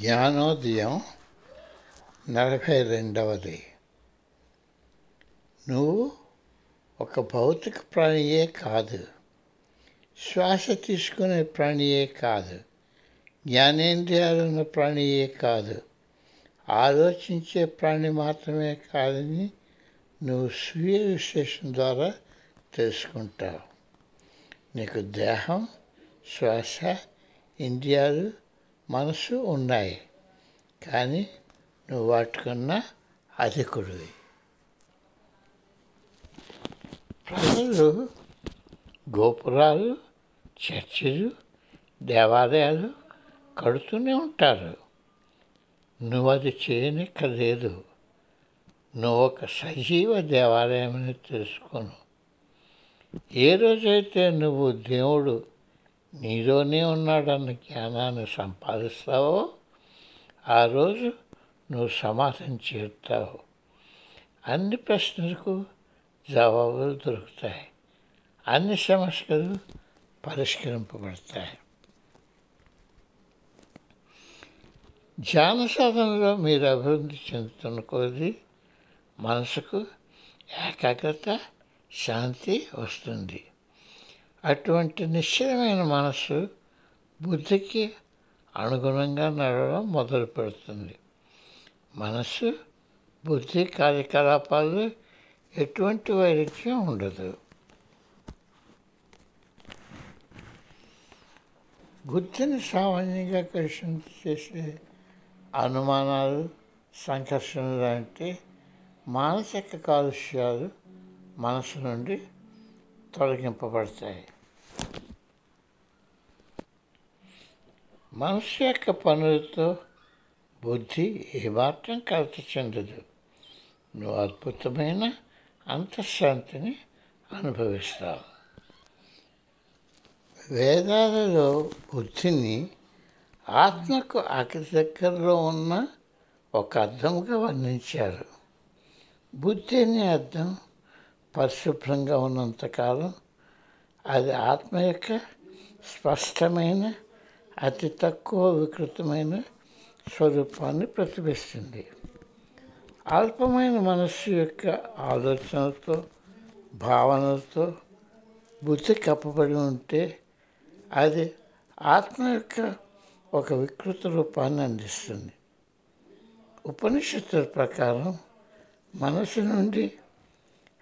జ్ఞానోదయం నలభై రెండవది. నువ్వు ఒక భౌతిక ప్రాణియే కాదు. శ్వాస తీసుకునే ప్రాణియే కాదు. జ్ఞానేంద్రియాలున్న ప్రాణియే కాదు. ఆలోచించే ప్రాణి మాత్రమే కాదని నువ్వు స్వీయ విశ్లేషణ ద్వారా తెలుసుకుంటావు. నీకు దేహం శ్వాస ఇంద్రియాలు మనసు ఉన్నాయి కానీ నువ్వు వాటికన్నా అధికుడివి. ప్రజలు గోపురాలు చర్చిలు దేవాలయాలు కడుతూనే ఉంటారు. నువ్వు అది చేయనిక్కలేదు నువ్వు ఒక సజీవ దేవాలయమని తెలుసుకోను. ఏ రోజైతే నువ్వు దేవుడు నీలోనే ఉన్నాడన్న జ్ఞానాన్ని సంపాదిస్తావో ఆ రోజు నువ్వు సమాధానం చేరుతావు. అన్ని ప్రశ్నలకు జవాబులు దొరుకుతాయి. అన్ని సమస్యలు పరిష్కరింపబడతాయి. ధ్యాన సాధనలో మీరు అభివృద్ధి చెందుతున్న కొద్ది మనసుకు ఏకాగ్రత శాంతి వస్తుంది. అటువంటి నిశ్చయమైన మనస్సు బుద్ధికి అనుగుణంగా నడవడం మొదలు పెడుతుంది. మనస్సు బుద్ధి కార్యకలాపాలు ఎటువంటి వైరుధ్యం ఉండదు. బుద్ధిని సామాన్యంగా కలుషితం చేసే అనుమానాలు సంఘర్షణలు లాంటి మానసిక కాలుష్యాలు మనసు నుండి తొలగింపబడతాయి. మనసు యొక్క పనులతో బుద్ధి ఏమాత్రం కలత చెందదు. నువ్వు అద్భుతమైన అంతఃశాంతిని అనుభవిస్తావు. వేదాలలో బుద్ధిని ఆత్మకు అతి దగ్గరలో ఉన్న ఒక అర్థంగా వర్ణించారు. బుద్ధి అనే అర్థం పరిశుభ్రంగా ఉన్నంతకాలం అది ఆత్మ యొక్క స్పష్టమైన అతి తక్కువ వికృతమైన స్వరూపాన్ని ప్రతిబిస్తుంది అల్పమైన మనస్సు యొక్క ఆలోచనలతో భావనలతో బుద్ధి కప్పబడి ఉంటే అది ఆత్మ యొక్క ఒక వికృత రూపాన్ని అందిస్తుంది. ఉపనిషత్తుల ప్రకారం మనసు నుండి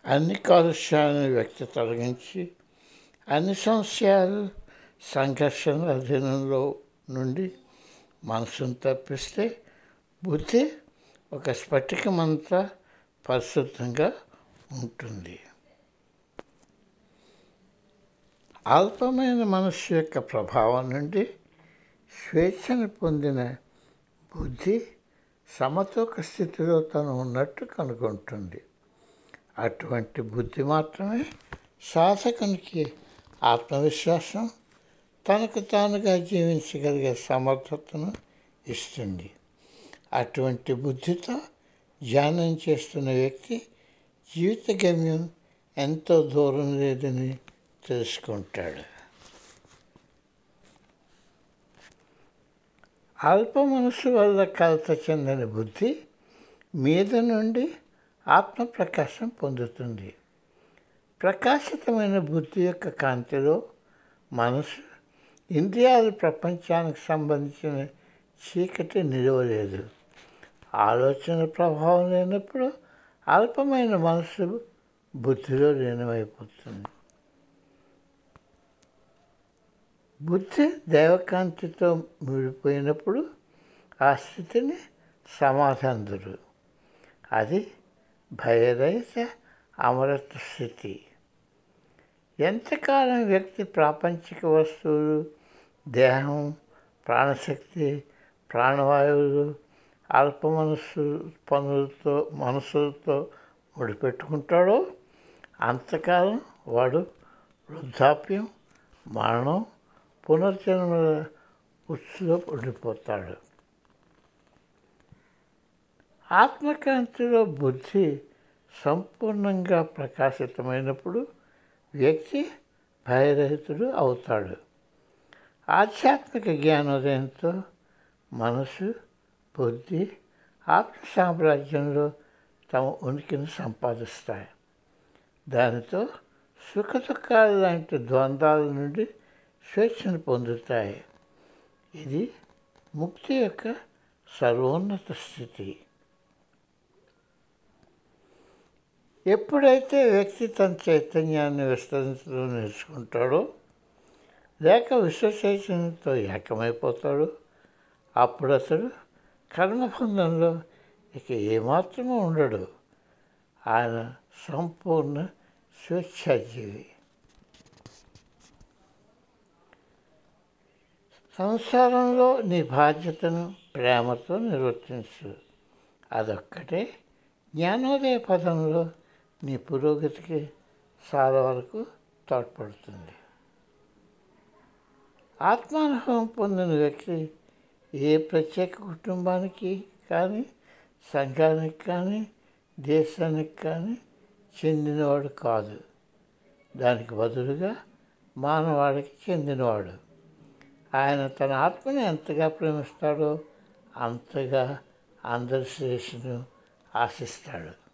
అన్ని కాలుష్యాలను వ్యక్తి తొలగించి అన్ని సంశయాలు సంఘర్షణ అధీనంలో నుండి మనసును తప్పిస్తే బుద్ధి ఒక స్ఫటికమంతా పరిశుద్ధంగా ఉంటుంది. అల్పమైన మనస్సు యొక్క ప్రభావం నుండి స్వేచ్ఛను పొందిన బుద్ధి సమతూక స్థితిలో తను ఉన్నట్టు కనుగొంటుంది. అటువంటి బుద్ధి మాత్రమే సాధకునికి ఆత్మవిశ్వాసం తనకు తానుగా జీవించగలిగే సమర్థతను ఇస్తుంది. అటువంటి బుద్ధితో ధ్యానం చేస్తున్న వ్యక్తి జీవిత గమ్యం ఎంతో దూరం లేదని తెలుసుకుంటాడు. అల్ప మనసు వల్ల కలత చెందిన బుద్ధి మీద నుండి ఆత్మ ప్రకాశం పొందుతుంది. ప్రకాశితమైన బుద్ధి యొక్క కాంతిలో మనసు ఇంద్రియాల ప్రపంచానికి సంబంధించిన చీకటి నిలవలేదు. ఆలోచన ప్రభావం లేనప్పుడు అల్పమైన మనసు బుద్ధిలో లీనమైపోతుంది. బుద్ధి దేవకాంతితో ముడిపోయినప్పుడు ఆ స్థితిని సమాధానదురు అది భయరహిత అమరత స్థితి. ఎంతకాలం వ్యక్తి ప్రాపంచిక వస్తువులు దేహం ప్రాణశక్తి ప్రాణవాయువులు అల్ప మనస్సు పనులతో మనసులతో ముడిపెట్టుకుంటాడో అంతకాలం వాడు వృద్ధాప్యం మరణం పునర్జన్మ ఉత్సులో ఉండిపోతాడు. ఆత్మకాంతిలో బుద్ధి సంపూర్ణంగా ప్రకాశితమైనప్పుడు వ్యక్తి భయరహితుడు అవుతాడు. ఆధ్యాత్మిక జ్ఞానోదయంతో మనసు బుద్ధి ఆత్మ సామ్రాజ్యంలో తమ ఉనికిని సంపాదిస్తాయి. దానితో సుఖ దుఃఖాలు లాంటి ద్వంద్వాల నుండి స్వేచ్ఛను పొందుతాయి. ఇది ముక్తి యొక్క సర్వోన్నత స్థితి. ఎప్పుడైతే వ్యక్తి తన చైతన్యాన్ని విస్తరించడం నేర్చుకుంటాడో లేక విశ్వచైతన్యంతో ఏకమైపోతాడు అప్పుడు అతడు కర్మబంధంలో ఇక ఏమాత్రమూ ఉండడు. ఆయన సంపూర్ణ స్వేచ్ఛాజీవి. సంసారంలో నీ బాధ్యతను ప్రేమతో నిర్వర్తించు. అదొక్కటే జ్ఞానోదయ పదంలో నీ పురోగతికి చాలా వరకు తోడ్పడుతుంది. ఆత్మానుభవం పొందిన వ్యక్తి ఏ ప్రత్యేక కుటుంబానికి కానీ సంఘానికి కానీ దేశానికి కానీ చెందినవాడు కాదు. దానికి బదులుగా మానవాడికి చెందినవాడు. ఆయన తన ఆత్మని ఎంతగా ప్రేమిస్తాడో అంతగా అందరి శ్రేష్ఠను ఆశిస్తాడు.